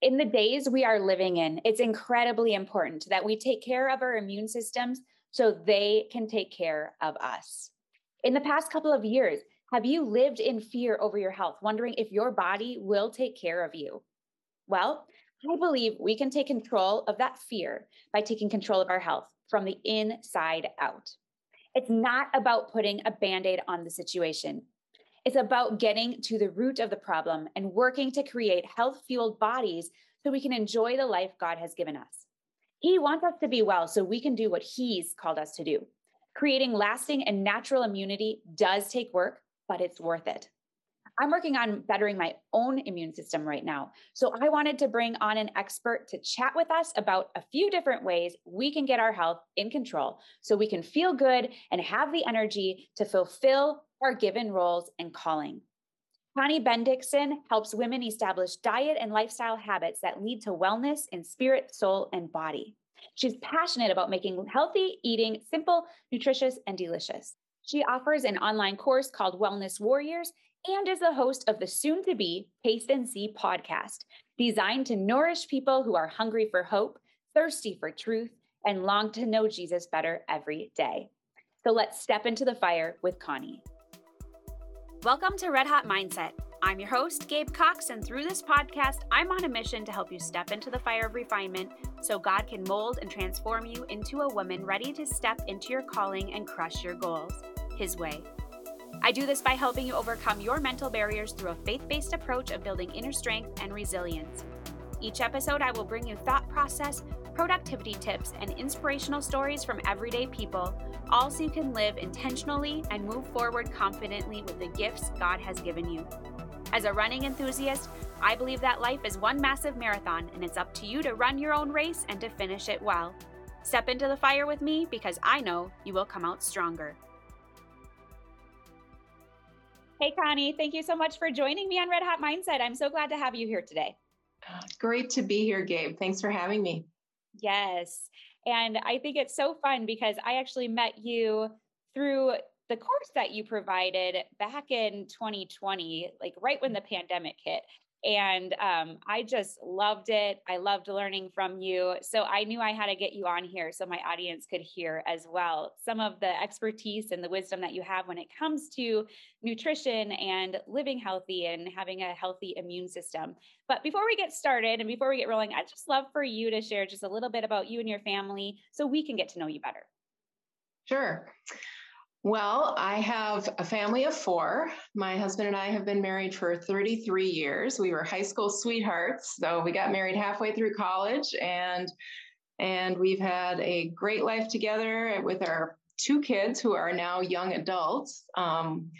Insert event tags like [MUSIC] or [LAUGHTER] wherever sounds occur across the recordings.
In the days we are living in, it's incredibly important that we take care of our immune systems so they can take care of us. In the past couple of years, have you lived in fear over your health, wondering if your body will take care of you? Well, I believe we can take control of that fear by taking control of our health from the inside out. It's not about putting a band aid on the situation. It's about getting to the root of the problem and working to create health fueled bodies so we can enjoy the life God has given us. He wants us to be well so we can do what He's called us to do. Creating lasting and natural immunity does take work, but it's worth it. I'm working on bettering my own immune system right now. So I wanted to bring on an expert to chat with us about a few different ways we can get our health in control so we can feel good and have the energy to fulfill our given roles and calling. Connie Bendixson helps women establish diet and lifestyle habits that lead to wellness in spirit, soul, and body. She's passionate about making healthy eating simple, nutritious, and delicious. She offers an online course called Wellness Warriors and is the host of the soon to be Taste and See podcast, designed to nourish people who are hungry for hope, thirsty for truth, and long to know Jesus better every day. So let's step into the fire with Connie. Welcome to Red Hot Mindset. I'm your host, Gabe Cox, and through this podcast, I'm on a mission to help you step into the fire of refinement so God can mold and transform you into a woman ready to step into your calling and crush your goals His way. I do this by helping you overcome your mental barriers through a faith based approach of building inner strength and resilience. Each episode, I will bring you thought process, productivity tips, and inspirational stories from everyday people, all so you can live intentionally and move forward confidently with the gifts God has given you. As a running enthusiast, I believe that life is one massive marathon, and it's up to you to run your own race and to finish it well. Step into the fire with me because I know you will come out stronger. Hey, Connie, thank you so much for joining me on Red Hot Mindset. I'm so glad to have you here today. Great to be here, Gabe. Thanks for having me. Yes. And I think it's so fun because I actually met you through the course that you provided back in 2020, like right when the pandemic hit. And um, I just loved it. I loved learning from you. So I knew I had to get you on here so my audience could hear as well some of the expertise and the wisdom that you have when it comes to nutrition and living healthy and having a healthy immune system. But before we get started and before we get rolling, I'd just love for you to share just a little bit about you and your family so we can get to know you better. Sure. Well, I have a family of four. My husband and I have been married for 33 years. We were high school sweethearts, so we got married halfway through college and and we've had a great life together with our two kids who are now young adults. Um,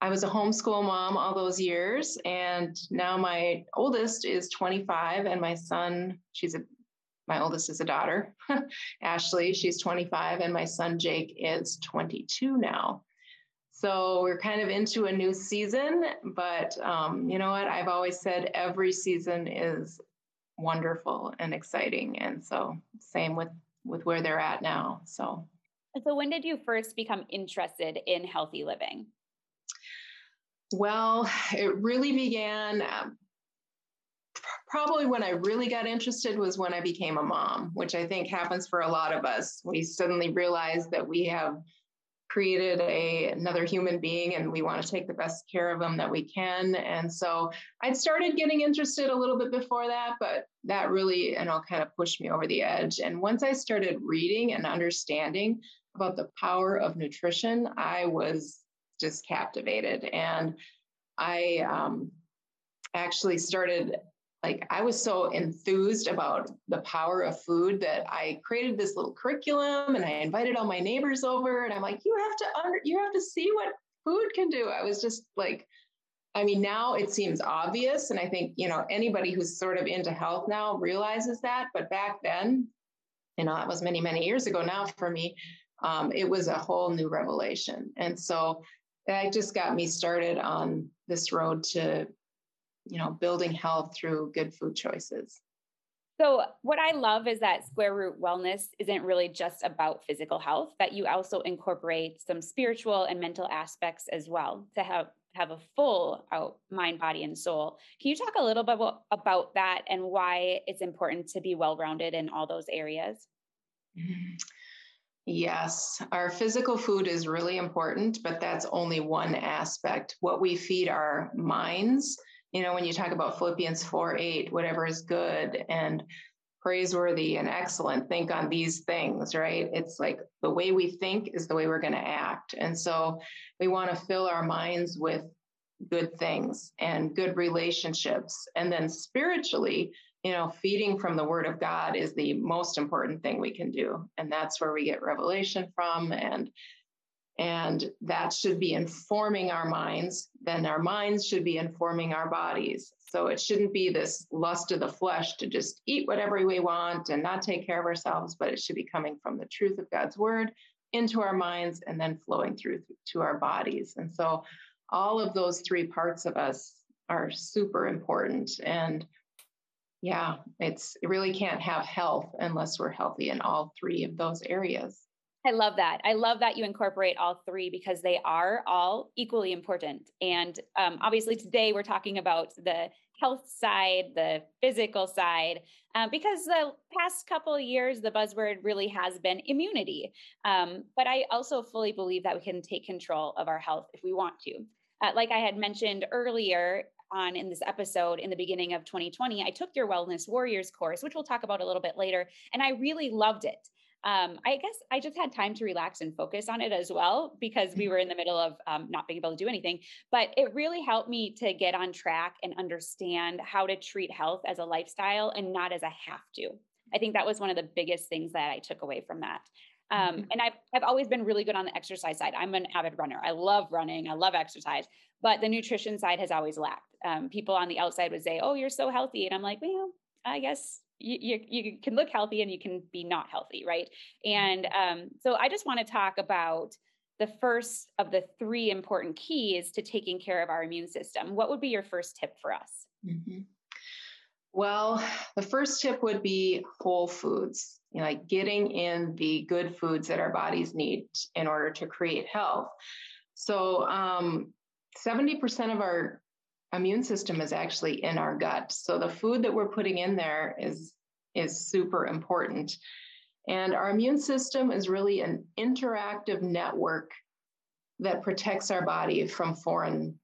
I was a homeschool mom all those years, and now my oldest is 25, and my son, she's a my oldest is a daughter, [LAUGHS] Ashley. She's 25, and my son Jake is 22 now. So we're kind of into a new season, but um, you know what? I've always said every season is wonderful and exciting, and so same with with where they're at now. So. So when did you first become interested in healthy living? Well, it really began um, probably when I really got interested was when I became a mom, which I think happens for a lot of us. We suddenly realize that we have created a another human being and we want to take the best care of them that we can. And so i'd started getting interested a little bit before that but that really you know kind of pushed me over the edge. And once i started reading and understanding about the power of nutrition i was just captivated. And i um, actually started like I was so enthused about the power of food that I created this little curriculum and I invited all my neighbors over and I'm like, you have to under, you have to see what food can do. I was just like, I mean, now it seems obvious. And I think, you know, anybody who's sort of into health now realizes that. But back then, you know, that was many, many years ago now for me. Um, it was a whole new revelation. And so that just got me started on this road to you know, building health through good food choices. So, what I love is that Square Root Wellness isn't really just about physical health, that you also incorporate some spiritual and mental aspects as well to have, have a full out mind, body, and soul. Can you talk a little bit about, about that and why it's important to be well rounded in all those areas? Mm-hmm. Yes, our physical food is really important, but that's only one aspect. What we feed our minds, you know, when you talk about Philippians 4 8, whatever is good and praiseworthy and excellent, think on these things, right? It's like the way we think is the way we're going to act. And so we want to fill our minds with good things and good relationships. And then spiritually, you know, feeding from the word of God is the most important thing we can do. And that's where we get revelation from. And and that should be informing our minds then our minds should be informing our bodies. So it shouldn't be this lust of the flesh to just eat whatever we want and not take care of ourselves but it should be coming from the truth of god's word into our minds and then flowing through to our bodies. And so all of those three parts of us are super important. And yeah it's it really can't have health unless we're healthy in all three of those areas I love that. I love that you incorporate all three because they are all equally important. And um, obviously, today we're talking about the health side, the physical side, um, because the past couple years, the buzzword really has been immunity. Um, but I also fully believe that we can take control of our health if we want to. Uh, like I had mentioned earlier, on in this episode in the beginning of 2020, I took your Wellness Warriors course, which we'll talk about a little bit later, and I really loved it um, I guess I just had time to relax and focus on it as well because we mm-hmm. were in the middle of um, not being able to do anything. But it really helped me to get on track and understand how to treat health as a lifestyle and not as a have to. I think that was one of the biggest things that I took away from that. Um, mm-hmm. and I've, I've always been really good on the exercise side. I'm an avid runner. I love running. I love exercise, but the nutrition side has always lacked. Um, people on the outside would say, "Oh, you're so healthy," and I'm like, "Well, I guess you, you, you can look healthy and you can be not healthy, right? Mm-hmm. And um, so I just want to talk about the first of the three important keys to taking care of our immune system. What would be your first tip for us? Mm-hmm. Well, the first tip would be whole foods, you know, like getting in the good foods that our bodies need in order to create health. So, um, 70% of our immune system is actually in our gut. So the food that we're putting in there is is super important. And our immune system is really an interactive network that protects our body from foreign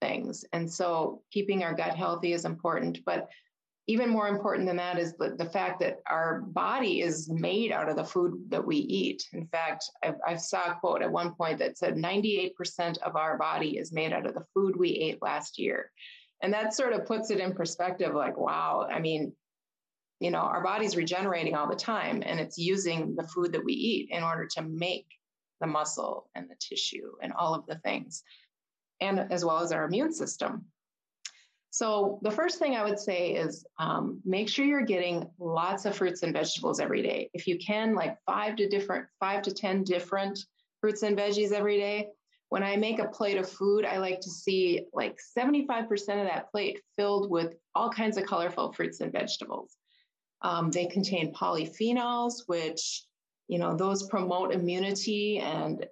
things. And so keeping our gut healthy is important, but even more important than that is the, the fact that our body is made out of the food that we eat. In fact, I, I saw a quote at one point that said 98% of our body is made out of the food we ate last year. And that sort of puts it in perspective like, wow, I mean, you know, our body's regenerating all the time and it's using the food that we eat in order to make the muscle and the tissue and all of the things, and as well as our immune system. So the first thing I would say is um, make sure you're getting lots of fruits and vegetables every day. If you can, like five to different, five to ten different fruits and veggies every day. When I make a plate of food, I like to see like 75% of that plate filled with all kinds of colorful fruits and vegetables. Um, they contain polyphenols, which you know those promote immunity and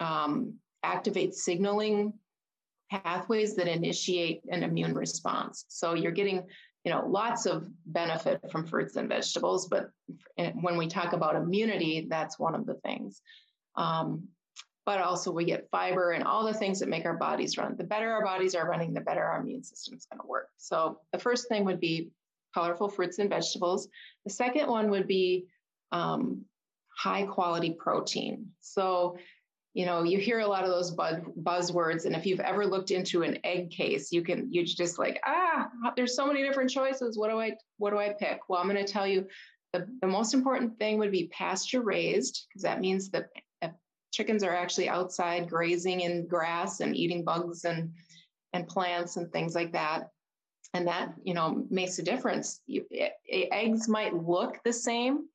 um, activate signaling pathways that initiate an immune response. So you're getting, you know, lots of benefit from fruits and vegetables, but when we talk about immunity, that's one of the things. Um, but also we get fiber and all the things that make our bodies run. The better our bodies are running, the better our immune system is going to work. So the first thing would be colorful fruits and vegetables. The second one would be um, high quality protein. So you know you hear a lot of those buzz, buzzwords and if you've ever looked into an egg case you can you just like ah there's so many different choices. What do i what do i pick? Well i'm going to tell you the, the most important thing would be pasture raised because that means that chickens are actually outside grazing in grass and eating bugs and and plants and things like that. And that you know makes a difference. You, eggs might look the same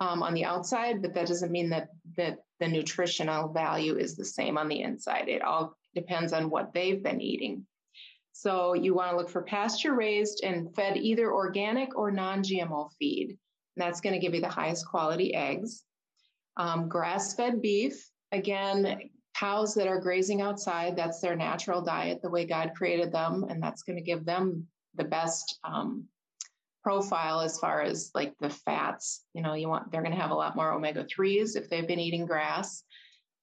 um, on the outside, but that doesn't mean that that the nutritional value is the same on the inside. It all depends on what they've been eating. So you want to look for pasture raised and fed either organic or non-GMO feed. And that's going to give you the highest quality eggs. Um, grass-fed beef, again, cows that are grazing outside, that's their natural diet, the way God created them, and that's going to give them the best um, profile as far as like the fats. You know, you want they're going to have a lot more omega threes if they've been eating grass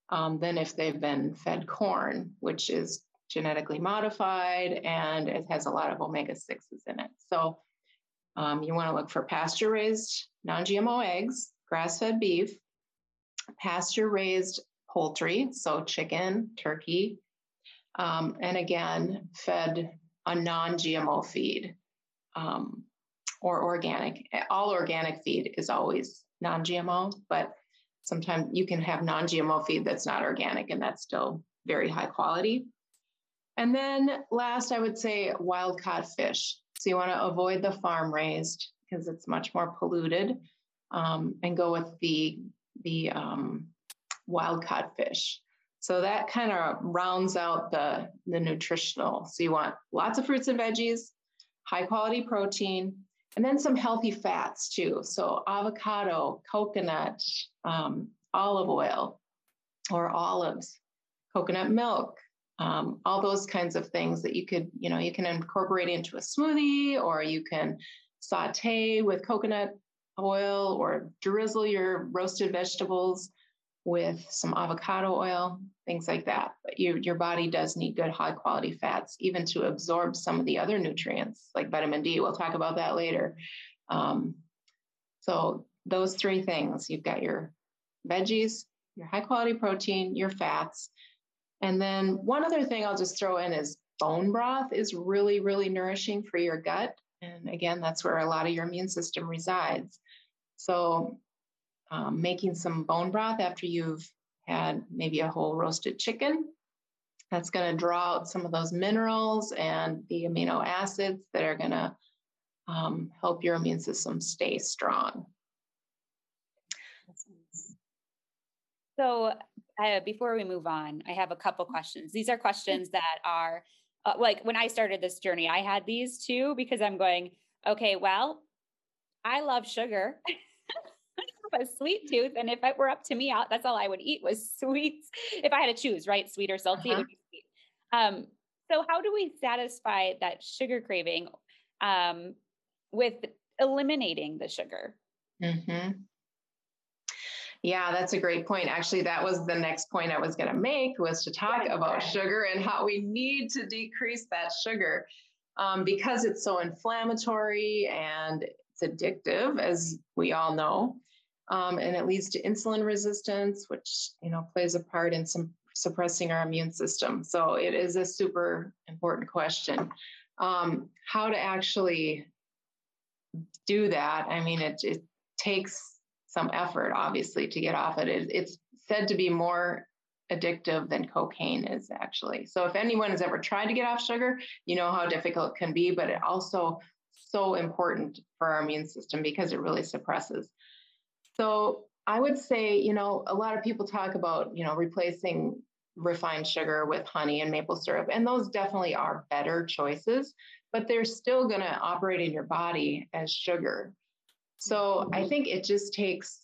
um, than if they've been fed corn, which is genetically modified and it has a lot of omega sixes in it. So um, you want to look for pasture raised non-GMO eggs, grass-fed beef, pasture raised poultry, so chicken, turkey, um, and again, fed a non GMO feed um, or organic. All organic feed is always non GMO, but sometimes you can have non GMO feed that's not organic and that's still very high quality. And then last, I would say wild caught fish. So you want to avoid the farm raised because it's much more polluted um, and go with the, the um, wild caught fish. So that kind of rounds out the, the nutritional. So you want lots of fruits and veggies, high quality protein, and then some healthy fats too. So avocado, coconut, um, olive oil, or olives, coconut milk, um, all those kinds of things that you could, you know, you can incorporate into a smoothie or you can saute with coconut oil or drizzle your roasted vegetables with some avocado oil, things like that. But your, your body does need good high quality fats, even to absorb some of the other nutrients like vitamin D. We'll talk about that later. Um, so, those three things you've got your veggies, your high quality protein, your fats. And then one other thing I'll just throw in is bone broth is really, really nourishing for your gut. And again, that's where a lot of your immune system resides. So um, making some bone broth after you've had maybe a whole roasted chicken. That's going to draw out some of those minerals and the amino acids that are going to um, help your immune system stay strong. So, uh, before we move on, I have a couple questions. These are questions [LAUGHS] that are uh, like when I started this journey, I had these too because I'm going, okay, well, I love sugar. [LAUGHS] a sweet tooth. And if it were up to me, out, that's all I would eat was [LAUGHS] sweets. If I had to choose, right? Sweet or salty, uh-huh. it would be sweet. Um, so how do we satisfy that sugar craving um, with eliminating the sugar? Mm-hmm. Yeah, that's a great point. Actually, that was the next point I was going to make was to talk about sugar and how we need to decrease that sugar um, because it's so inflammatory and it's addictive, as we all know um, and it leads to insulin resistance, which you know plays a part in some suppressing our immune system. So it is a super important question. Um, how to actually do that? I mean, it, it takes some effort, obviously, to get off it. it. It's said to be more addictive than cocaine is actually. So if anyone has ever tried to get off sugar, you know how difficult it can be, but it also so important for our immune system because it really suppresses so I would say, you know, a lot of people talk about, you know, replacing refined sugar with honey and maple syrup, and those definitely are better choices, but they're still going to operate in your body as sugar. So I think it just takes,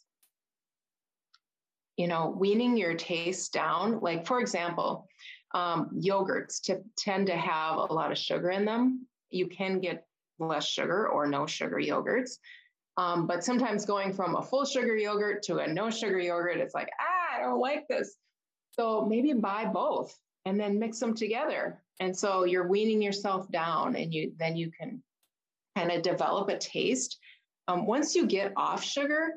you know, weaning your taste down. Like, for example, um, yogurts t- tend to have a lot of sugar in them. You can get less sugar or no sugar yogurts. Um, but sometimes going from a full sugar yogurt to a no sugar yogurt, it's like, ah, I don't like this. So maybe buy both and then mix them together. And so you're weaning yourself down and you then you can kind of develop a taste. Um, once you get off sugar,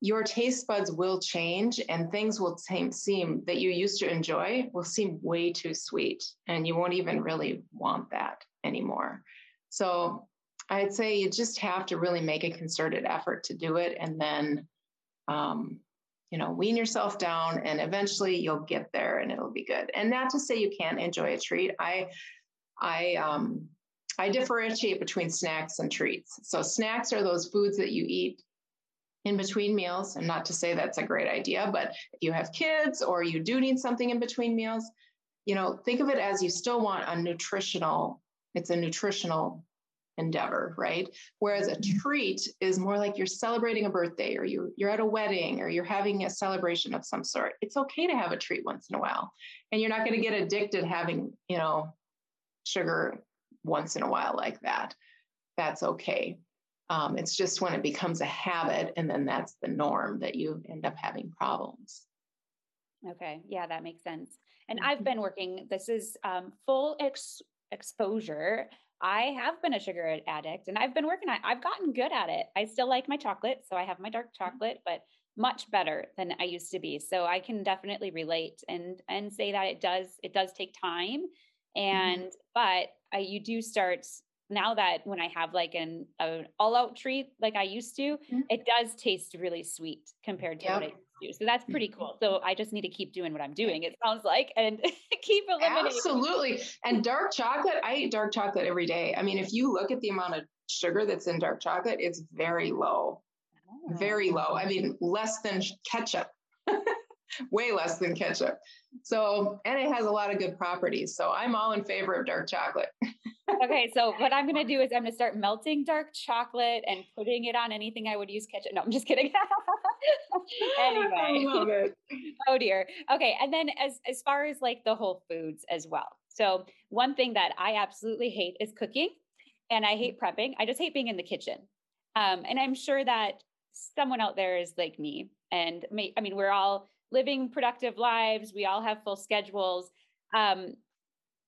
your taste buds will change and things will seem, seem that you used to enjoy will seem way too sweet and you won't even really want that anymore. So I'd say you just have to really make a concerted effort to do it and then, um, you know, wean yourself down and eventually you'll get there and it'll be good. And not to say you can't enjoy a treat. I, I, um, I differentiate between snacks and treats. So snacks are those foods that you eat in between meals. And not to say that's a great idea, but if you have kids or you do need something in between meals, you know, think of it as you still want a nutritional, it's a nutritional endeavor, right? Whereas a mm-hmm. treat is more like you're celebrating a birthday or you, you're at a wedding or you're having a celebration of some sort. It's okay to have a treat once in a while. And you're not going to get addicted having, you know, sugar once in a while like that. That's okay. Um, it's just when it becomes a habit and then that's the norm that you end up having problems. Okay. Yeah, that makes sense. And I've mm-hmm. been working, this is um, full ex- exposure. I have been a sugar addict and I've been working on I've gotten good at it. I still like my chocolate. So I have my dark mm-hmm. chocolate, but much better than I used to be. So I can definitely relate and and say that it does it does take time mm-hmm. and mm-hmm. but I, you do start now that when I have like an, an all out treat like I used to, mm-hmm. it does taste really sweet compared to yep. what I used to. So that's pretty mm-hmm. cool. So I just need to keep doing what I'm doing, it sounds like, and [LAUGHS] keep eliminating. Absolutely. And dark chocolate, I eat dark chocolate every day. I mean, if you look at the amount of sugar that's in dark chocolate, it's very low. Oh. Very low. I mean, less than ketchup. Way less than ketchup. So, and it has a lot of good properties. So I'm all in favor of dark chocolate. okay, so what I'm going to do is I'm going to start melting dark chocolate and putting it on anything I would use ketchup. No, I'm just kidding. [LAUGHS] anyway, [LAUGHS] oh dear. Okay, and then as as far as like the whole foods as well. So one thing that I absolutely hate is cooking, and I hate prepping. I just hate being in the kitchen. Um, and I'm sure that someone out there is like me, and may, I mean we're all living productive lives. We all have full schedules. Um,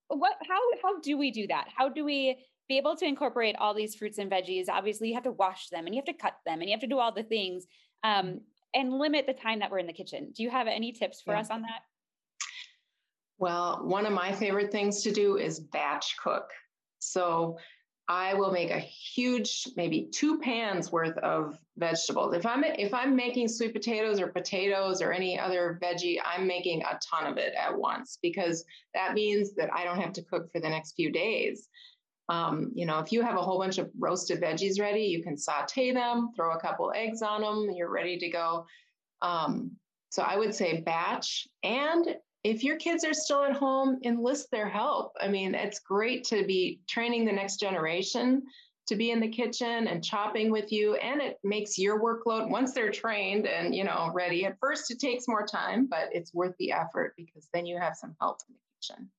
what how how do we do that how do we be able to incorporate all these fruits and veggies obviously you have to wash them and you have to cut them and you have to do all the things um, and limit the time that we're in the kitchen do you have any tips for yeah. us on that well one of my favorite things to do is batch cook so I will make a huge, maybe two pans worth of vegetables. If I'm if I'm making sweet potatoes or potatoes or any other veggie, I'm making a ton of it at once because that means that I don't have to cook for the next few days. Um, you know, if you have a whole bunch of roasted veggies ready, you can saute them, throw a couple eggs on them, you're ready to go. Um, so I would say batch and if your kids are still at home, enlist their help. I mean, it's great to be training the next generation to be in the kitchen and chopping with you and it makes your workload once they're trained and you know ready at first it takes more time but it's worth the effort because then you have some help in the kitchen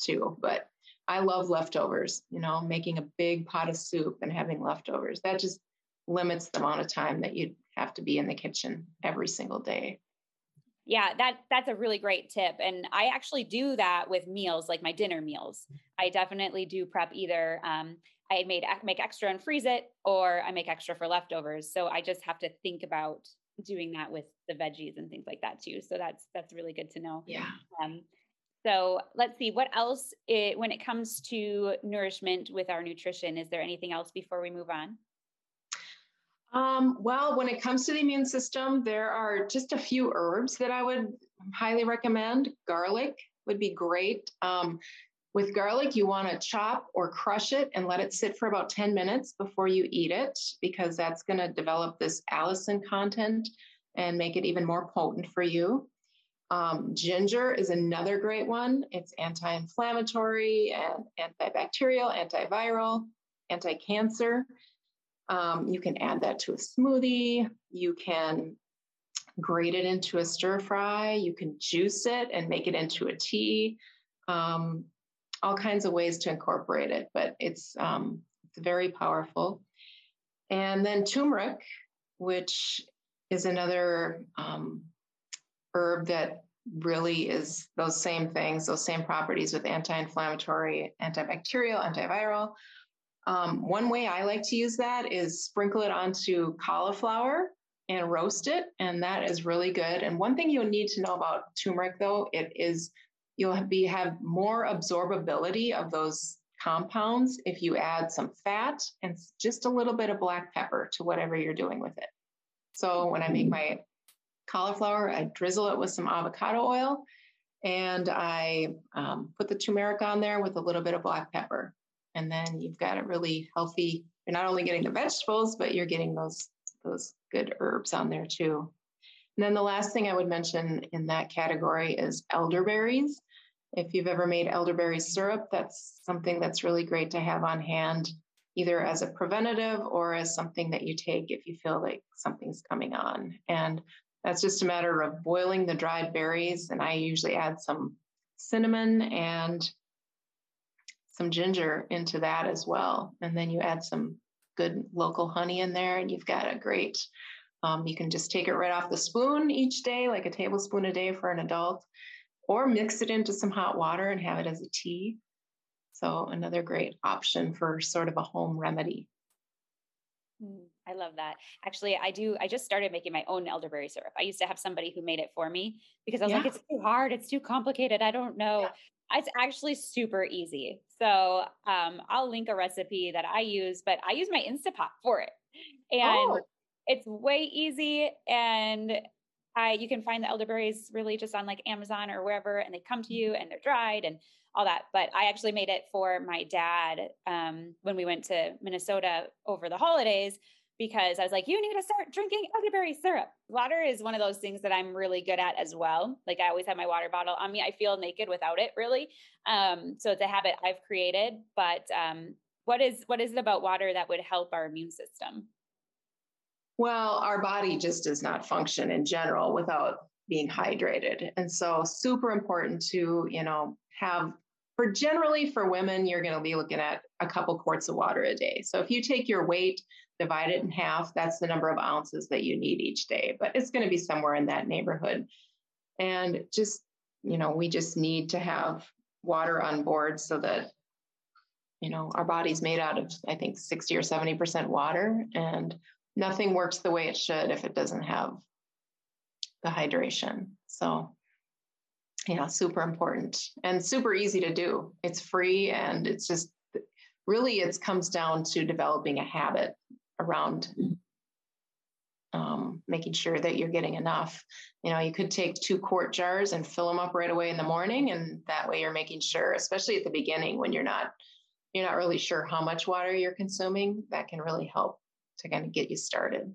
too. But i love leftovers you know making a big pot of soup and having leftovers. That just limits the amount of time that you have to be in the kitchen every single day yeah, that that's a really great tip. And I actually do that with meals, like my dinner meals. I definitely do prep either um, I made make extra and freeze it, or I make extra for leftovers. So I just have to think about doing that with the veggies and things like that too. So that's that's really good to know. Yeah. Um, so let's see what else it, when it comes to nourishment with our nutrition. Is there anything else before we move on? Um, well, when it comes to the immune system, there are just a few herbs that I would highly recommend. Garlic would be great. Um, with garlic, you want to chop or crush it and let it sit for about 10 minutes before you eat it, because that's going to develop this allicin content and make it even more potent for you. Um, ginger is another great one. It's anti inflammatory and antibacterial, antiviral, anti cancer. Um, you can add that to a smoothie. You can grate it into a stir fry. You can juice it and make it into a tea. Um, all kinds of ways to incorporate it, but it's um, it's very powerful. And then turmeric, which is another um, herb that really is those same things, those same properties with anti-inflammatory, antibacterial, antiviral. Um, one way I like to use that is sprinkle it onto cauliflower and roast it, and that is really good. And one thing you'll need to know about turmeric, though, it is you'll be have more absorbability of those compounds if you add some fat and just a little bit of black pepper to whatever you're doing with it. So when I make my cauliflower, I drizzle it with some avocado oil and I um, put the turmeric on there with a little bit of black pepper. And then you've got a really healthy, you're not only getting the vegetables, but you're getting those, those good herbs on there too. And then the last thing I would mention in that category is elderberries. If you've ever made elderberry syrup, that's something that's really great to have on hand. either as a preventative or as something that you take if you feel like something's coming on. And that's just a matter of boiling the dried berries. And I usually add some cinnamon and some ginger into that as well. And then you add some good local honey in there, and you've got a great. Um, you can just take it right off the spoon each day, like a tablespoon a day for an adult, or mix it into some hot water and have it as a tea. So, another great option for sort of a home remedy. Mm, I love that. Actually, I do. I just started making my own elderberry syrup. I used to have somebody who made it for me because I was yeah. like, it's too hard. It's too complicated. I don't know. Yeah. It's actually super easy. So um, I'll link a recipe that I use, but I use my Instapot for it. And oh. it's way easy. And I, you can find the elderberries really just on like Amazon or wherever, and they come to you and they're dried and all that. But I actually made it for my dad um, when we went to Minnesota over the holidays because I was like, you need to start drinking elderberry syrup. Water is one of those things that I'm really good at as well. Like I always have my water bottle on me. I feel naked without it, really. Um, so it's a habit I've created. But um, what is what is it about water that would help our immune system? Well, our body just does not function in general without being hydrated. And so super important to, you know, have for generally for women, you're going to be looking at a couple quarts of water a day. So if you take your weight, divide it in half, that's the number of ounces that you need each day, but it's going to be somewhere in that neighborhood. And just, you know, we just need to have water on board so that you know our body's made out of i think 60 or 70% water and nothing works the way it should if it doesn't have the hydration. So, yeah, super important and super easy to do. It's free and it's just really it comes down to developing a habit around um, making sure that you're getting enough. You know, you could take two quart jars and fill them up right away in the morning, and that way you're making sure, especially at the beginning when you're not you're not really sure how much water you're consuming, that can really help to kind of get you started.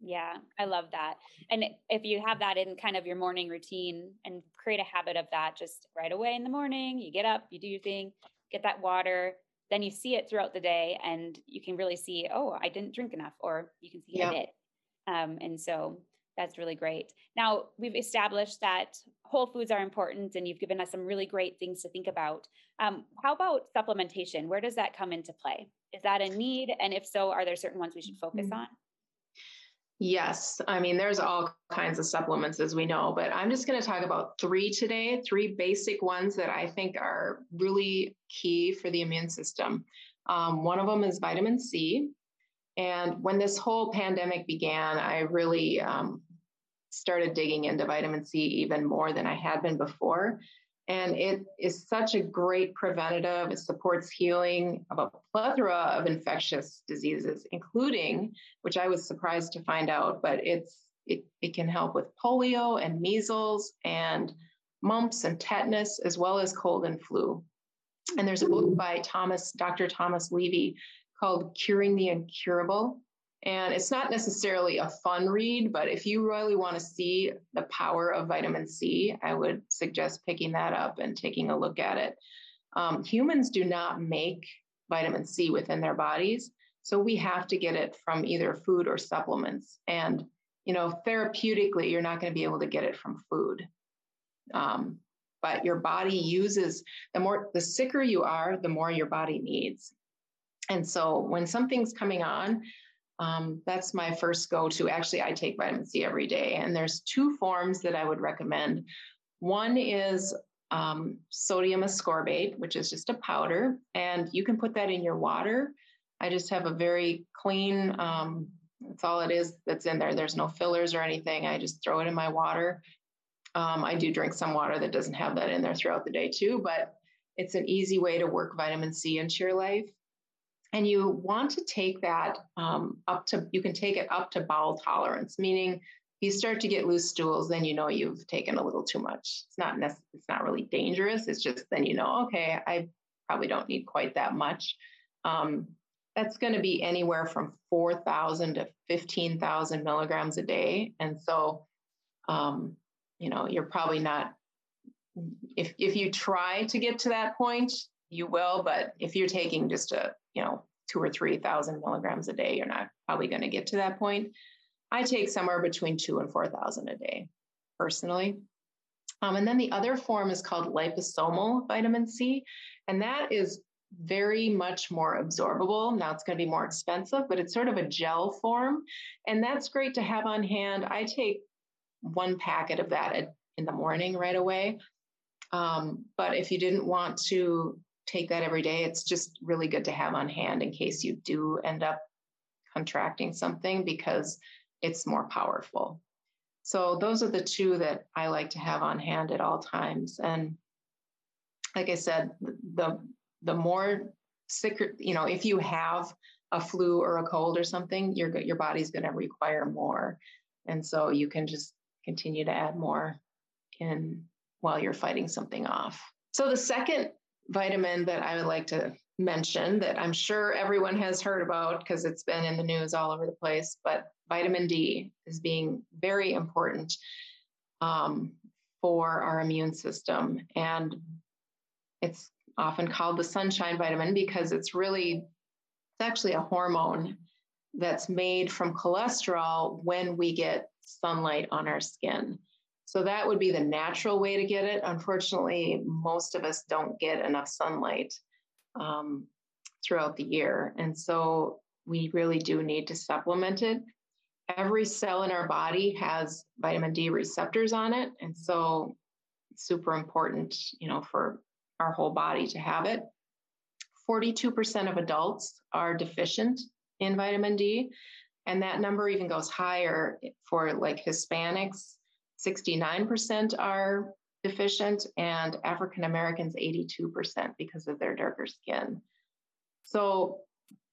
Yeah, I love that. And if you have that in kind of your morning routine and create a habit of that just right away in the morning, you get up, you do your thing, get that water, then you see it throughout the day and you can really see, oh, I didn't drink enough, or you can see yeah. I did. Um, and so that's really great. Now, we've established that whole foods are important and you've given us some really great things to think about. Um, how about supplementation? Where does that come into play? Is that a need? And if so, are there certain ones we should focus mm-hmm. on? Yes. I mean, there's all kinds of supplements, as we know, but I'm just going to talk about three today, three basic ones that I think are really key for the immune system. Um, one of them is vitamin C. And when this whole pandemic began, I really um, started digging into vitamin C even more than I had been before. And it is such a great preventative. It supports healing of a plethora of infectious diseases, including, which I was surprised to find out, but it's it, it can help with polio and measles and mumps and tetanus, as well as cold and flu. And there's a book hmm. by Thomas, Dr. Thomas Levy called Curing the Incurable. And it's not necessarily a fun read, but if you really want to see the power of vitamin C, I would suggest picking that up and taking a look at it. Um, humans do not make vitamin C within their bodies. So we have to get it from either food or supplements. And, you know, therapeutically, you're not going to be able to get it from food. Um, but your body uses the more, the sicker you are, the more your body needs. And so when something's coming on, um, that's my first go to. Actually, I take vitamin C every day, and there's two forms that I would recommend. One is um, sodium ascorbate, which is just a powder, and you can put that in your water. I just have a very clean, um, that's all it is that's in there. There's no fillers or anything. I just throw it in my water. Um, I do drink some water that doesn't have that in there throughout the day too, but it's an easy way to work vitamin C into your life and you want to take that um, up to you can take it up to bowel tolerance meaning if you start to get loose stools then you know you've taken a little too much. It's not it's not really dangerous it's just then you know okay i probably don't need quite that much. Um, that's going to be anywhere from 4000 to 15000 milligrams a day. And so um, you know you're probably not if if you try to get to that point you will but if you're taking just a you know two or 3,000 milligrams a day. You're not probably going to get to that point. I take somewhere between two and 4,000 a day personally. Um, and then the other form is called liposomal vitamin C. And that is very much more absorbable. Now it's going to be more expensive, but it's sort of a gel form. And that's great to have on hand. I take one packet of that in the morning right away. Um, but if you didn't want to take that every day, it's just really good to have on hand in case you do end up contracting something because it's more powerful. So those are the two that I like to have on hand at all times. And like I said, the the more sick, you know, if you have a flu or a cold or something, your your body's going to require more, and so you can just continue to add more in while you're fighting something off. So the second vitamin that I would like to mention that I'm sure everyone has heard about because it's been in the news all over the place, but vitamin D is being very important um, for our immune system. And it's often called the sunshine vitamin because it's really it's actually a hormone that's made from cholesterol when we get sunlight on our skin. So that would be the natural way to get it. Unfortunately, most of us don't get enough sunlight um, throughout the year. And so we really do need to supplement it. Every cell in our body has vitamin D receptors on it. And so it's super important, you know, for our whole body to have it. 42% of adults are deficient in vitamin D. And that number even goes higher for like Hispanics. 69% are deficient, and African Americans, 82% because of their darker skin. So,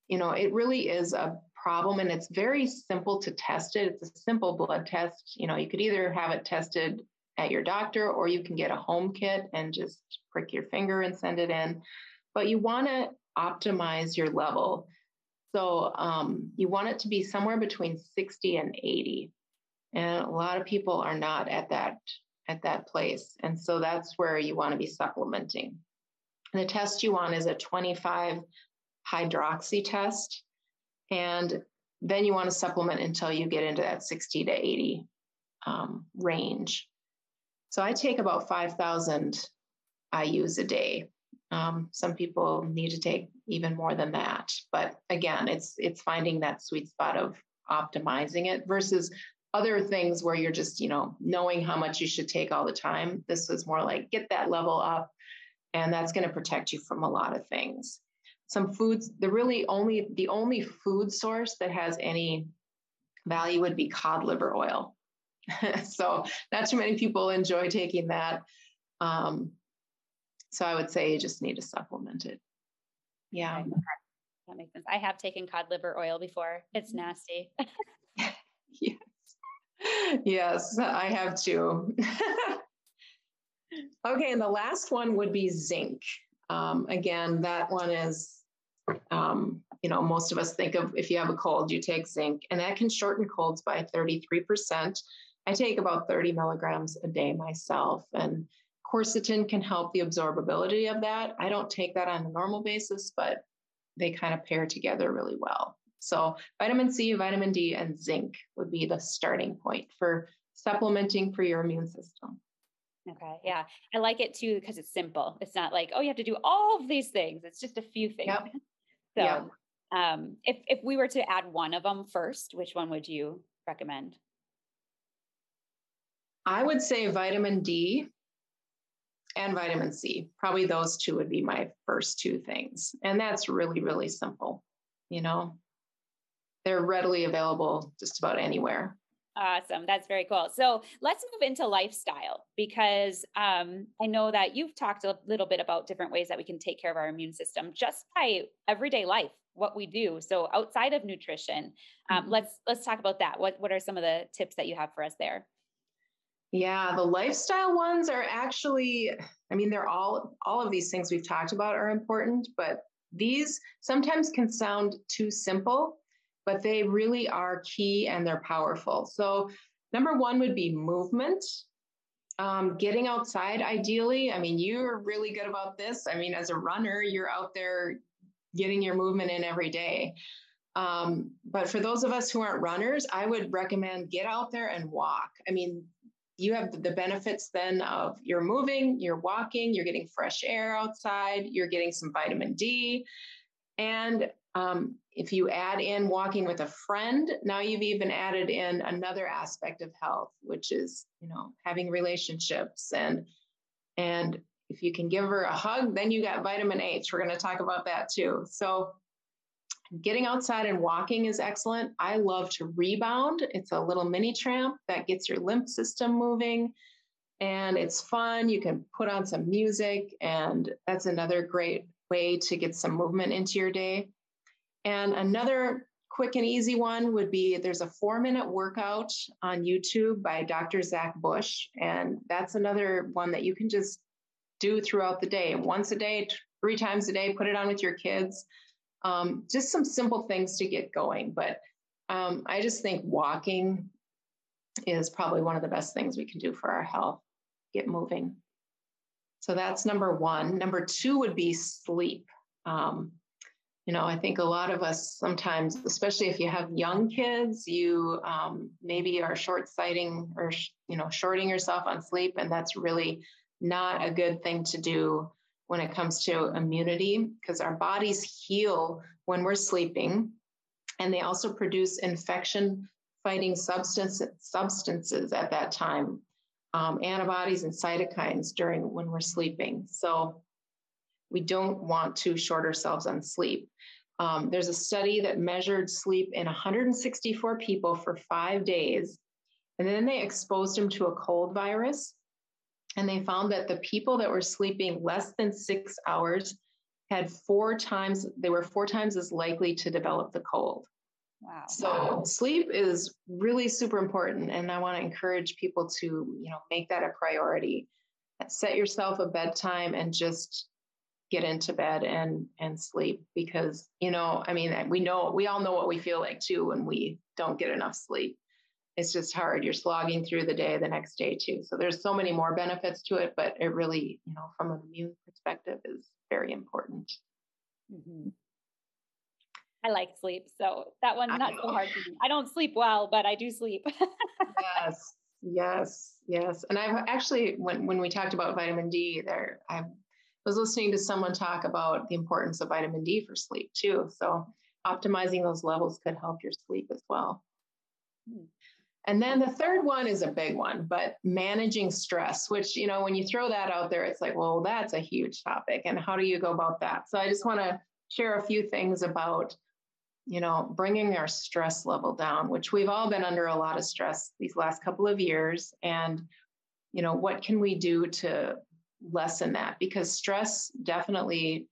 you know, it really is a problem and it's very simple to test it. It's a simple blood test. You know, you could either have it tested at your doctor or you can get a home kit and just prick your finger and send it in. But you want to optimize your level. So um, you want it to be somewhere between 60 and 80. And a lot of people are not at that at that place. And so that's where you want to be supplementing. And the test you want is a 25 hydroxy test. And then you want to supplement until you get into that 60 to 80 um, range. So I take about 5,000 IUs a day. Um, some people need to take even more than that. But again, it's it's finding that sweet spot of optimizing it versus other things where you're just, you know, knowing how much you should take all the time. This was more like get that level up, and that's going to protect you from a lot of things. Some foods, the really only the only food source that has any value would be cod liver oil. [LAUGHS] so not too many people enjoy taking that. Um, so I would say you just need to supplement it. Yeah. That makes sense. I have taken cod liver oil before. It's nasty. [LAUGHS] yes. Yes, I have two. [LAUGHS] okay, and the last one would be zinc. Um, again, that one is, um, you know, most of us think of if you have a cold, you take zinc, and that can shorten colds by 33%. I take about 30 milligrams a day myself, and quercetin can help the absorbability of that. I don't take that on a normal basis, but they kind of pair together really well. So, vitamin C, vitamin D, and zinc would be the starting point for supplementing for your immune system. Okay. Yeah. I like it too because it's simple. It's not like, oh, you have to do all of these things. It's just a few things. Yep. [LAUGHS] So, yep. um, if, if we were to add one of them first, which one would you recommend? I would say vitamin D and vitamin C. Probably those two would be my first two things. And that's really, really simple. You know, they're readily available just about anywhere. Awesome. That's very cool. So let's move into lifestyle because um, I know that you've talked a little bit about different ways that we can take care of our immune system just by everyday life, what we do. So outside of nutrition, um, mm-hmm. let's let's talk about that. What what are some of the tips that you have for us there? Yeah, the lifestyle ones are actually, I mean, they're all, all of these things we've talked about are important, but these sometimes can sound too simple, but they really are key and they're powerful. So, number one would be movement. Um, getting outside, ideally. I mean, you're really good about this. I mean, as a runner, you're out there getting your movement in every day. Um, but for those of us who aren't runners, I would recommend get out there and walk. I mean, you have the benefits then of you're moving, you're walking, you're getting fresh air outside, you're getting some vitamin D. And um, if you add in walking with a friend, now you've even added in another aspect of health, which is, you know, having relationships and and if you can give her a hug, then you got vitamin H. We're going to talk about that too. So getting outside and walking is excellent. I love to rebound. It's a little mini tramp that gets your lymph system moving and it's fun. You can put on some music, and that's another great way to get some movement into your day. And another quick and easy one would be there's a four minute workout on YouTube by Dr. Zach Bush. And that's another one that you can just do throughout the day, once a day, three times a day, put it on with your kids. Um, just some simple things to get going. But um, I just think walking is probably one of the best things we can do for our health, get moving. So that's number one. Number two would be sleep. Um, you know, I think a lot of us sometimes, especially if you have young kids, you um, maybe are short sighting or, you know, shorting yourself on sleep. And that's really not a good thing to do when it comes to immunity because our bodies heal when we're sleeping. And they also produce infection fighting substance, substances at that time um, antibodies and cytokines during when we're sleeping. So we don't want to short ourselves on sleep. Um, there's a study that measured sleep in 164 people for five days, and then they exposed them to a cold virus. And they found that the people that were sleeping less than six hours had four times, they were four times as likely to develop the cold. Wow. So sleep is really super important. And I want to encourage people to, you know, make that a priority. Set yourself a bedtime and just get into bed and and sleep because you know i mean we know we all know what we feel like too when we don't get enough sleep it's just hard you're slogging through the day the next day too so there's so many more benefits to it but it really you know from an immune perspective is very important mm-hmm. I like sleep. So that one's not so hard to do. I don't sleep well, but I do sleep. [LAUGHS] yes, yes, yes. And I've actually, when, when we talked about vitamin D there, I was listening to someone talk about the importance of vitamin D for sleep too. So optimizing those levels could help your sleep as well. And then the third one is a big one, but managing stress, which, you know, when you throw that out there, it's like, well, that's a huge topic. And how do you go about that? So I just want to share a few things about you know, bringing our stress level down, which we've all been under a lot of stress these last couple of years. And, you know, what can we do to lessen that? Because stress definitely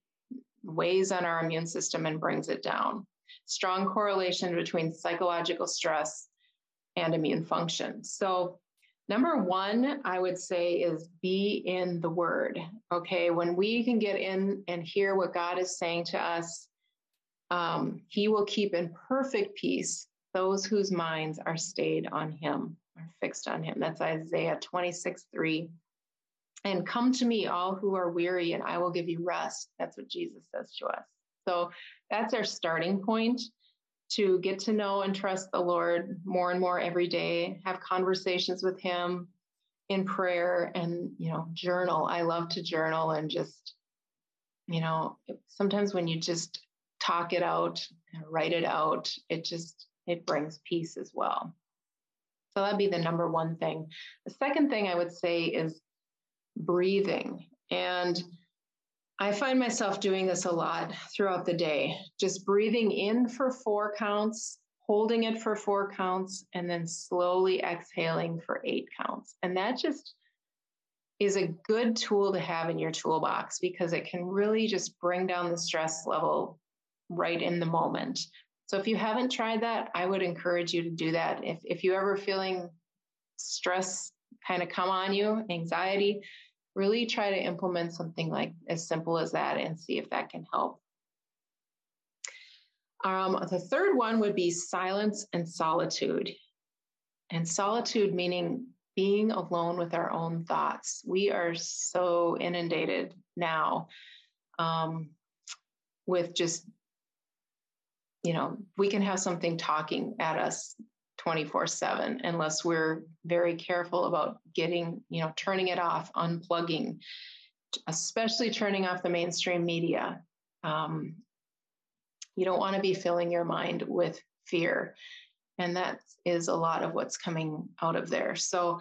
weighs on our immune system and brings it down. Strong correlation between psychological stress and immune function. So, number one, I would say is be in the word. Okay. When we can get in and hear what God is saying to us, um, he will keep in perfect peace those whose minds are stayed on him, are fixed on him. That's Isaiah 26, 3. And come to me, all who are weary, and I will give you rest. That's what Jesus says to us. So that's our starting point to get to know and trust the Lord more and more every day, have conversations with him in prayer and, you know, journal. I love to journal and just, you know, sometimes when you just talk it out, write it out. It just it brings peace as well. So that'd be the number one thing. The second thing I would say is breathing. And I find myself doing this a lot throughout the day, just breathing in for four counts, holding it for four counts, and then slowly exhaling for eight counts. And that just is a good tool to have in your toolbox because it can really just bring down the stress level right in the moment. So if you haven't tried that, I would encourage you to do that. If if you're ever feeling stress kind of come on you, anxiety, really try to implement something like as simple as that and see if that can help. Um, the third one would be silence and solitude. And solitude meaning being alone with our own thoughts. We are so inundated now um, with just you know, we can have something talking at us 24 7 unless we're very careful about getting, you know, turning it off, unplugging, especially turning off the mainstream media. Um, you don't want to be filling your mind with fear. And that is a lot of what's coming out of there. So,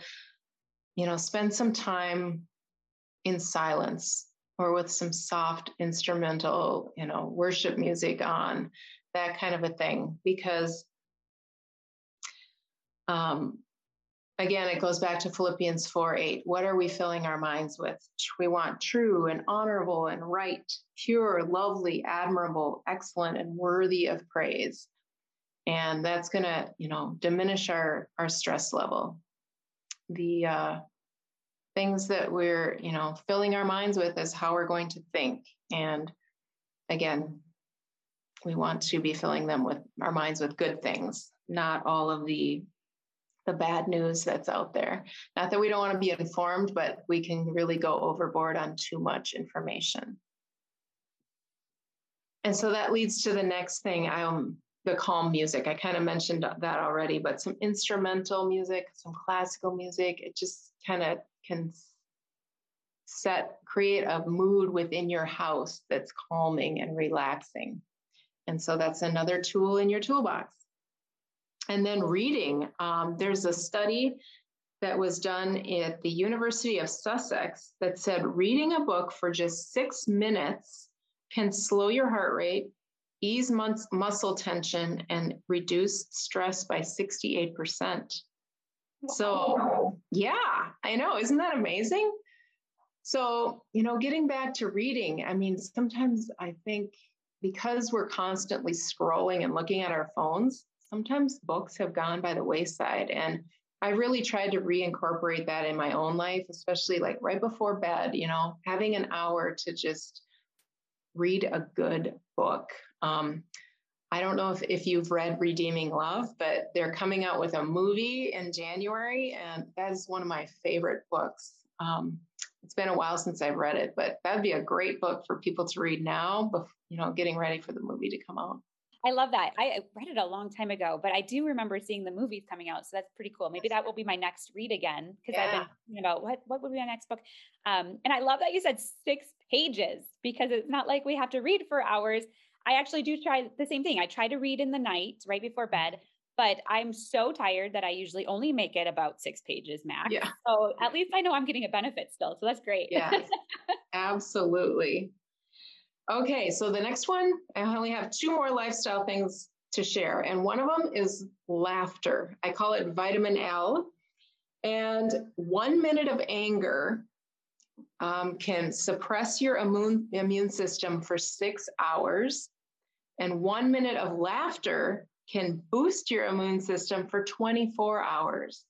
you know, spend some time in silence or with some soft instrumental, you know, worship music on, that kind of a thing. Because um, again, it goes back to Philippians 4 8. What are we filling our minds with? We want true and honorable and right, pure, lovely, admirable, excellent, and worthy of praise. And that's going to, you know, diminish our, our stress level. The uh, things that we're, you know, filling our minds with is how we're going to think. And again, we want to be filling them with our minds with good things, not all of the the bad news that's out there. Not that we don't want to be informed, but we can really go overboard on too much information. And so that leads to the next thing. Um, the calm music. I kind of mentioned that already, but some instrumental music, some classical music, it just kind of can set, create a mood within your house that's calming and relaxing. And so that's another tool in your toolbox. And then reading, um, there's a study that was done at the University of Sussex that said reading a book for just six minutes can slow your heart rate, ease mus- muscle tension, and reduce stress by 68%. So, yeah, I know. Isn't that amazing? So, you know, getting back to reading, I mean, sometimes I think because we're constantly scrolling and looking at our phones, sometimes books have gone by the wayside. And I really tried to reincorporate that in my own life, especially like right before bed, you know, having an hour to just read a good book. Um, I don't know if, if you've read Redeeming Love, but they're coming out with a movie in January, and that is one of my favorite books. Um, it's been a while since I've read it, but that'd be a great book for people to read now, you know, getting ready for the movie to come out. I love that. I read it a long time ago, but I do remember seeing the movies coming out. So that's pretty cool. Maybe that will be my next read again because yeah. I've been thinking about what what would be my next book. Um, and I love that you said six pages because it's not like we have to read for hours. I actually do try the same thing. I try to read in the night right before bed, but I'm so tired that I usually only make it about six pages max. Yeah. So at least I know I'm getting a benefit still. So that's great. Yeah, [LAUGHS] absolutely. Okay, so the next one, I only have two more lifestyle things to share. And one of them is laughter. I call it vitamin L. And one minute of anger um, can suppress your immune, immune system for six hours. And one minute of laughter can boost your immune system for 24 hours.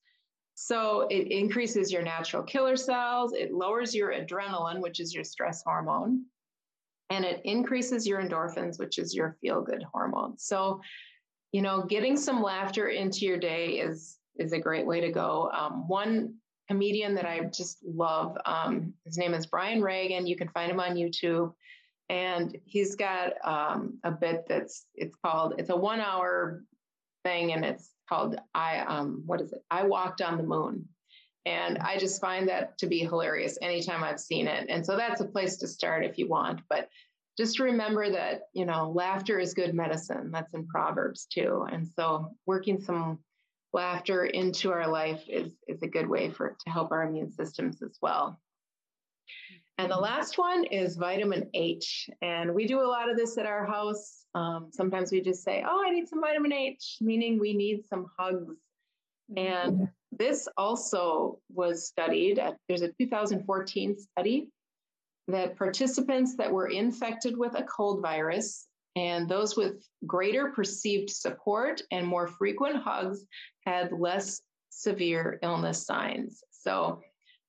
So it increases your natural killer cells, it lowers your adrenaline, which is your stress hormone and it increases your endorphins, which is your feel good hormone. So, you know, getting some laughter into your day is is a great way to go. Um, one comedian that I just love, um, his name is Brian Regan. You can find him on YouTube, and he's got um, a bit that's it's called it's a one hour thing, and it's called I um what is it? I walked on the moon. And mm-hmm. I just find that to be hilarious anytime I've seen it. And so that's a place to start if you want. But just remember that, you know, laughter is good medicine. That's in Proverbs too. And so working some laughter into our life is, is a good way for to help our immune systems as well. And the mm-hmm. last one is vitamin H. And we do a lot of this at our house. Um, sometimes we just say, oh, I need some vitamin H, meaning we need some hugs. Mm-hmm. And this also was studied. At, there's a 2014 study that participants that were infected with a cold virus and those with greater perceived support and more frequent hugs had less severe illness signs. So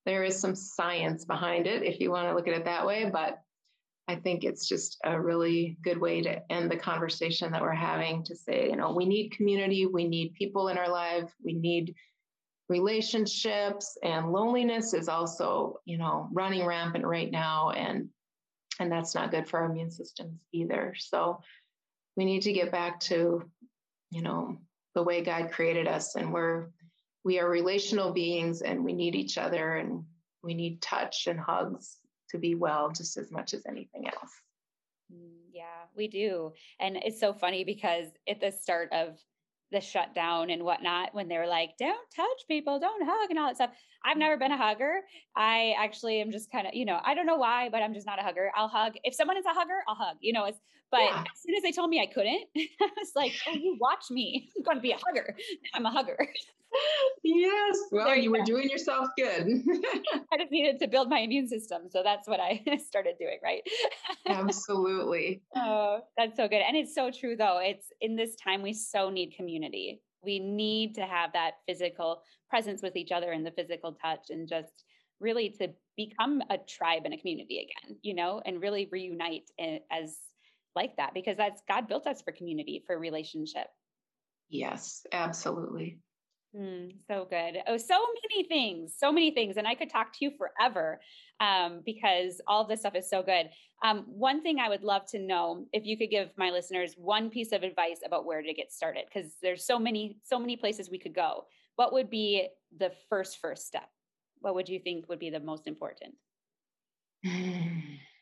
there is some science behind it if you want to look at it that way, but I think it's just a really good way to end the conversation that we're having to say, you know, we need community, we need people in our life, we need relationships and loneliness is also you know running rampant right now and and that's not good for our immune systems either so we need to get back to, you know, the way God created us. And we're, we are relational beings and we need each other and we need touch and hugs to be well just as much as anything else. Mm, yeah, we do. And it's so funny because at the start of the shutdown and whatnot, when they're like, don't touch people, don't hug and all that stuff. I've mm. never been a hugger. I actually am just kind of, you know, I don't know why, but I'm just not a hugger. I'll hug. If someone is a hugger, I'll hug, you know, it's, but yeah. as soon as they told me I couldn't, [LAUGHS] I was like, oh, you watch me. I'm going to be a hugger. I'm a hugger. [LAUGHS] yes. Well, there you, you were doing yourself good. [LAUGHS] I just needed to build my immune system. So that's what I started doing, right? Absolutely. Oh, that's so good. And it's so true, though. It's in this time, we so need community. We need to have that physical presence with each other and the physical touch and just really to become a tribe and a community again, you know, and really reunite as like that because that's God built us for community, for relationship. Yes, absolutely. Mm, so good. Oh, so many things, so many things. And I could talk to you forever um, because all this stuff is so good. Um, one thing I would love to know if you could give my listeners one piece of advice about where to get started, because there's so many, so many places we could go. What would be the first, first step? What would you think would be the most important? [SIGHS] [SIGHS]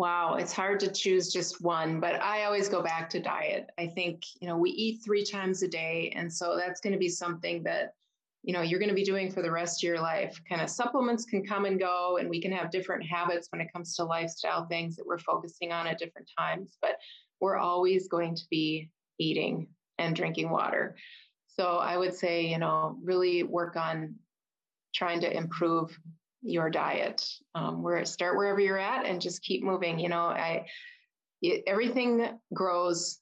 Wow, it's hard to choose just one, but I always go back to diet. I think, you know, we eat three times a day. And so that's going to be something that, you know, you're going to be doing for the rest of your life. Kind of supplements can come and go, and we can have different habits when it comes to lifestyle things that we're focusing on at different times, but we're always going to be eating and drinking water. So I would say, you know, really work on trying to improve your diet. Um, where start wherever you're at and just keep moving. You know, I it, everything grows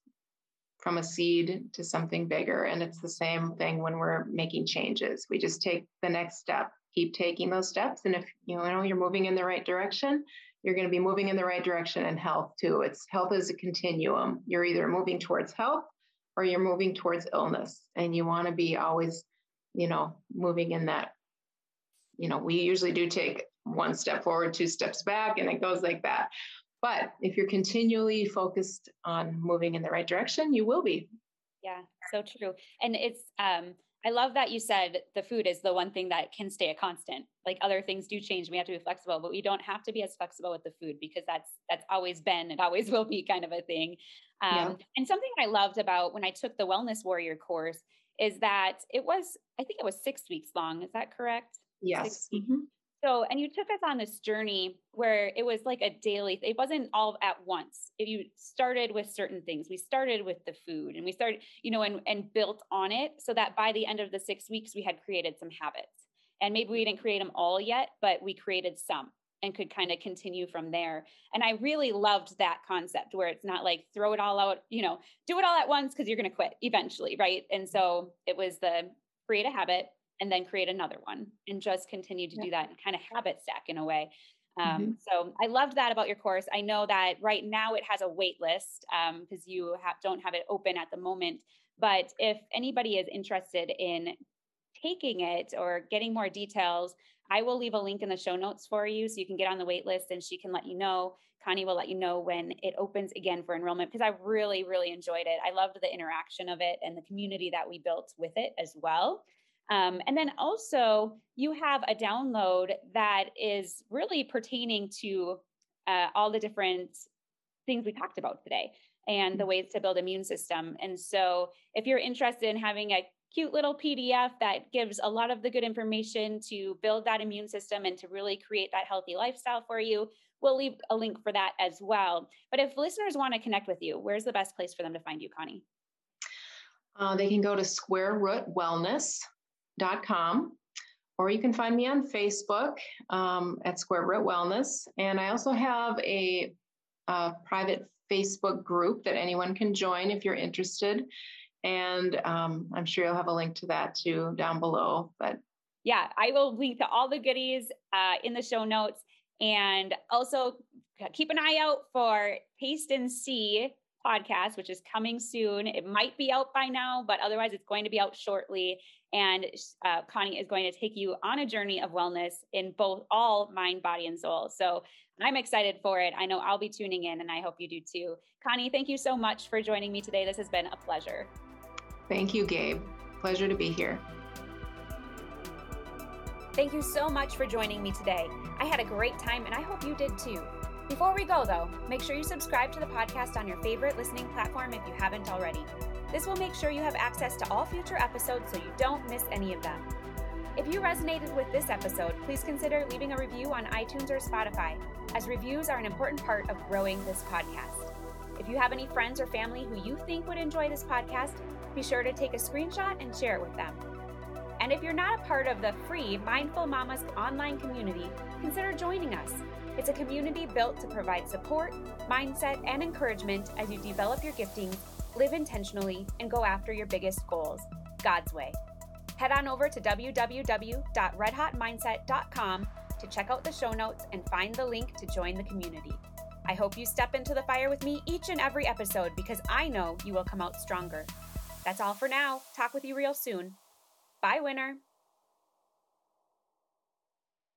from a seed to something bigger, and it's the same thing when we're making changes. We just take the next step, keep taking those steps, and if you know you're moving in the right direction, you're going to be moving in the right direction in health too. It's health is a continuum. You're either moving towards health or you're moving towards illness, and you want to be always, you know, moving in that you know, we usually do take one step forward, two steps back, and it goes like that. But if you're continually focused on moving in the right direction, you will be. Yeah, so true. And it's, um, I love that you said the food is the one thing that can stay a constant. Like other things do change. We have to be flexible, but we don't have to be as flexible with the food because that's that's always been and always will be kind of a thing. Um, yeah. And something I loved about when I took the Wellness Warrior course is that it was, I think it was six weeks long. Is that correct? Yes. Mm-hmm. So, and you took us on this journey where it was like a daily, it wasn't all at once. If you started with certain things, we started with the food and we started, you know, and, and built on it so that by the end of the six weeks, we had created some habits. And maybe we didn't create them all yet, but we created some and could kind of continue from there. And I really loved that concept where it's not like throw it all out, you know, do it all at once because you're going to quit eventually. Right. And so it was the create a habit, and then create another one and just continue to yeah. do that and kind of habit stack in a way. Um, mm-hmm. So I loved that about your course. I know that right now it has a wait list because um, you have, don't have it open at the moment. But if anybody is interested in taking it or getting more details, I will leave a link in the show notes for you so you can get on the wait list and she can let you know. Connie will let you know when it opens again for enrollment because I really, really enjoyed it. I loved the interaction of it and the community that we built with it as well. Um, and then also, you have a download that is really pertaining to uh, all the different things we talked about today and the mm. ways to build immune system. And so, if you're interested in having a cute little PDF that gives a lot of the good information to build that immune system and to really create that healthy lifestyle for you, we'll leave a link for that as well. But if listeners want to connect with you, where's the best place for them to find you, Connie? Uh, they can go to Square Root Wellness com, or you can find me on Facebook um, at Square Root Wellness. And I also have a, a, private Facebook group that anyone can join if you're interested. And um, I'm sure you'll have a link to that too down below. But yeah, I will link to all the goodies uh, in the show notes. And also keep an eye out for Paste and See podcast, which is coming soon. It might be out by now, but otherwise, it's going to be out shortly. And uh, Connie is going to take you on a journey of wellness in both all mind, body, and soul. So I'm excited for it. I know I'll be tuning in, and I hope you do too. Connie, thank you so much for joining me today. This has been a pleasure. Thank you, Gabe. Pleasure to be here. Thank you so much for joining me today. I had a great time, and I hope you did too. Before we go, though, make sure you subscribe to the podcast on your favorite listening platform if you haven't already. This will make sure you have access to all future episodes so you don't miss any of them. If you resonated with this episode, please consider leaving a review on iTunes or Spotify, as reviews are an important part of growing this podcast. If you have any friends or family who you think would enjoy this podcast, be sure to take a screenshot and share it with them. And if you're not a part of the free Mindful Mamas online community, consider joining us. It's a community built to provide support, mindset, and encouragement as you develop your giftings, live intentionally, and go after your biggest goals God's way. Head on over to www.redhotmindset.com to check out the show notes and find the link to join the community. I hope you step into the fire with me each and every episode because I know you will come out stronger. That's all for now. Talk with you real soon. Bye, winner.